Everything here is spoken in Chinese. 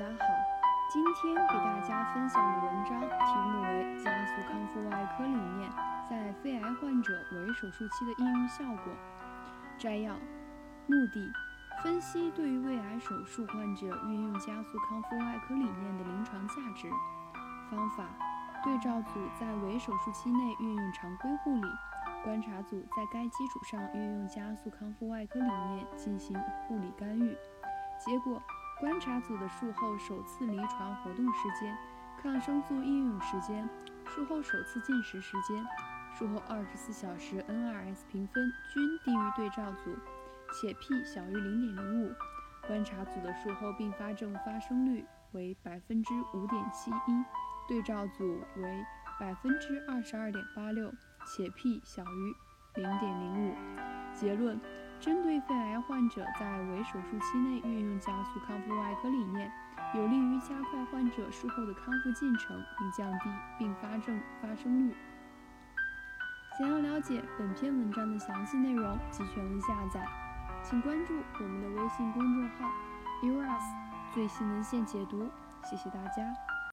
大家好今天给大家分享的文章题目为《加速康复外科理念在肺癌患者围手术期的应用效果》。摘要：目的，分析对于胃癌手术患者运用加速康复外科理念的临床价值。方法，对照组在围手术期内运用常规护理，观察组在该基础上运用加速康复外科理念进行护理干预。结果。观察组的术后首次临床活动时间、抗生素应用时间、术后首次进食时间、术后二十四小时 NRS 评分均低于对照组，且 p 小于零点零五。观察组的术后并发症发生率为百分之五点七一，对照组为百分之二十二点八六，且 p 小于零点零五。结论。针对肺癌患者在围手术期内运用加速康复外科理念，有利于加快患者术后的康复进程，并降低并发症发生率。想要了解本篇文章的详细内容及全文下载，请关注我们的微信公众号 “eras 最新文献解读”。谢谢大家。